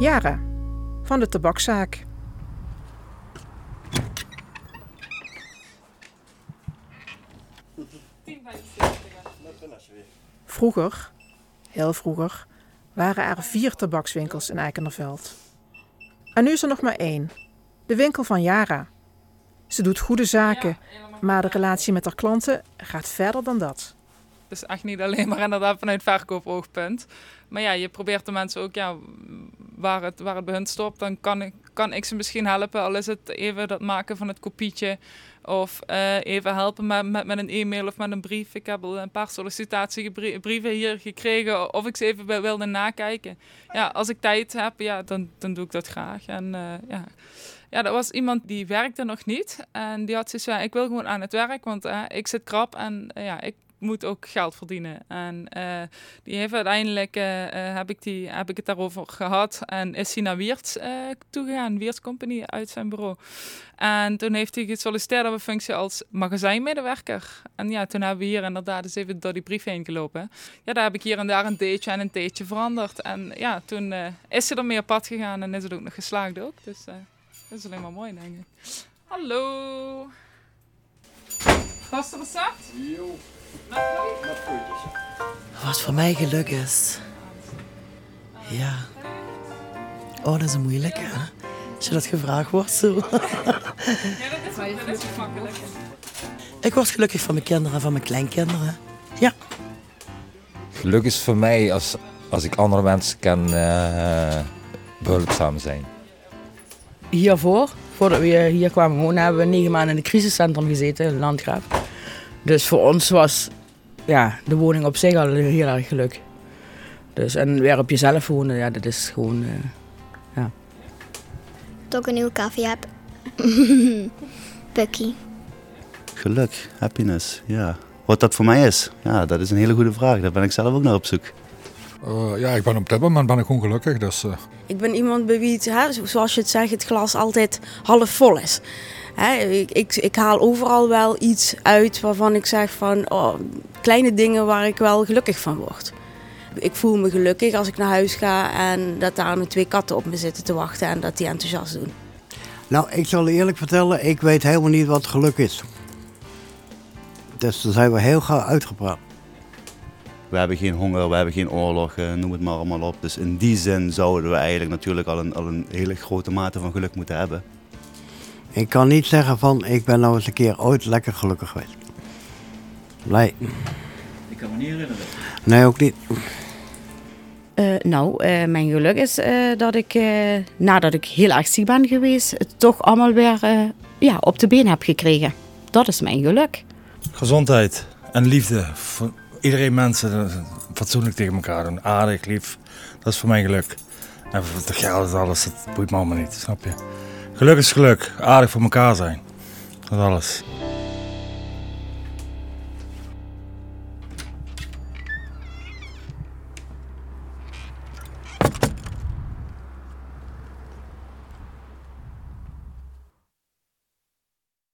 Jara van de tabakzaak. Vroeger, heel vroeger, waren er vier tabakswinkels in Eikenderveld. En nu is er nog maar één. De winkel van Jara. Ze doet goede zaken, maar de relatie met haar klanten gaat verder dan dat. Het is echt niet alleen maar inderdaad vanuit verkoopoogpunt. Maar ja, je probeert de mensen ook, ja, waar het, waar het bij hun stopt, dan kan ik, kan ik ze misschien helpen. Al is het even dat maken van het kopietje. Of eh, even helpen met, met, met, een e-mail of met een brief. Ik heb al een paar sollicitatiebrieven hier gekregen. Of ik ze even wilde nakijken. Ja, als ik tijd heb, ja, dan, dan doe ik dat graag. En uh, ja. Ja, dat was iemand die werkte nog niet. En die had zoiets van, ik wil gewoon aan het werk, want uh, ik zit krap en ja, ik moet ook geld verdienen. En uh, die heeft uiteindelijk, uh, uh, heb, ik die, heb ik het daarover gehad en is hij naar Wiertz toegegaan, Wiertz Company uit zijn bureau. En toen heeft hij gesolliciteerd op een functie als magazijnmedewerker. En ja, toen hebben we hier inderdaad eens even door die brief heen gelopen. Ja, daar heb ik hier en daar een deetje en een theetje veranderd. En ja, toen is ze ermee op pad gegaan en is het ook nog geslaagd ook. Dus dat is alleen maar mooi, denk ik. Hallo. Vaste recept? Jo. Wat voor mij geluk is. Ja. Oh, dat is een moeilijke, hè? Als je dat gevraagd wordt zo. Ja, dat is, dat is makkelijk. Ik word gelukkig van mijn kinderen en van mijn kleinkinderen. Ja. Geluk is voor mij als, als ik andere mensen kan uh, behulpzaam zijn. Hiervoor, voordat we hier kwamen wonen, hebben we negen maanden in het crisiscentrum gezeten, in Landgraaf. Dus voor ons was ja, de woning op zich al heel erg geluk. Dus, en weer op jezelf wonen, ja, dat is gewoon. Uh, ja. Dat ik een nieuwe café heb. Bucky. Geluk, happiness, ja. Wat dat voor mij is, ja, dat is een hele goede vraag. Daar ben ik zelf ook naar op zoek. Uh, ja, ik ben op dit moment ben ik gewoon gelukkig. Dus, uh... Ik ben iemand bij wie het, hè, zoals je het zegt, het glas altijd half vol is. Hè, ik, ik, ik, haal overal wel iets uit waarvan ik zeg van oh, kleine dingen waar ik wel gelukkig van word. Ik voel me gelukkig als ik naar huis ga en dat daar mijn twee katten op me zitten te wachten en dat die enthousiast doen. Nou, ik zal eerlijk vertellen, ik weet helemaal niet wat geluk is. Dus daar zijn we heel gauw uitgepraat. We hebben geen honger, we hebben geen oorlog, noem het maar allemaal op. Dus in die zin zouden we eigenlijk natuurlijk al een, al een hele grote mate van geluk moeten hebben. Ik kan niet zeggen van ik ben nou eens een keer ooit lekker gelukkig geweest. Nee. Ik kan me niet herinneren. Nee, ook niet. Uh, nou, uh, mijn geluk is uh, dat ik nadat ik heel erg ziek ben geweest, het toch allemaal weer ja, op de been heb gekregen. Dat is mijn geluk. Gezondheid en liefde. Voor iedereen mensen fatsoenlijk tegen elkaar doen. Aardig, lief. Dat is voor mijn geluk. En voor het geld alles, dat boeit me allemaal niet, snap je? Geluk is geluk. Aardig voor elkaar zijn. Dat is alles.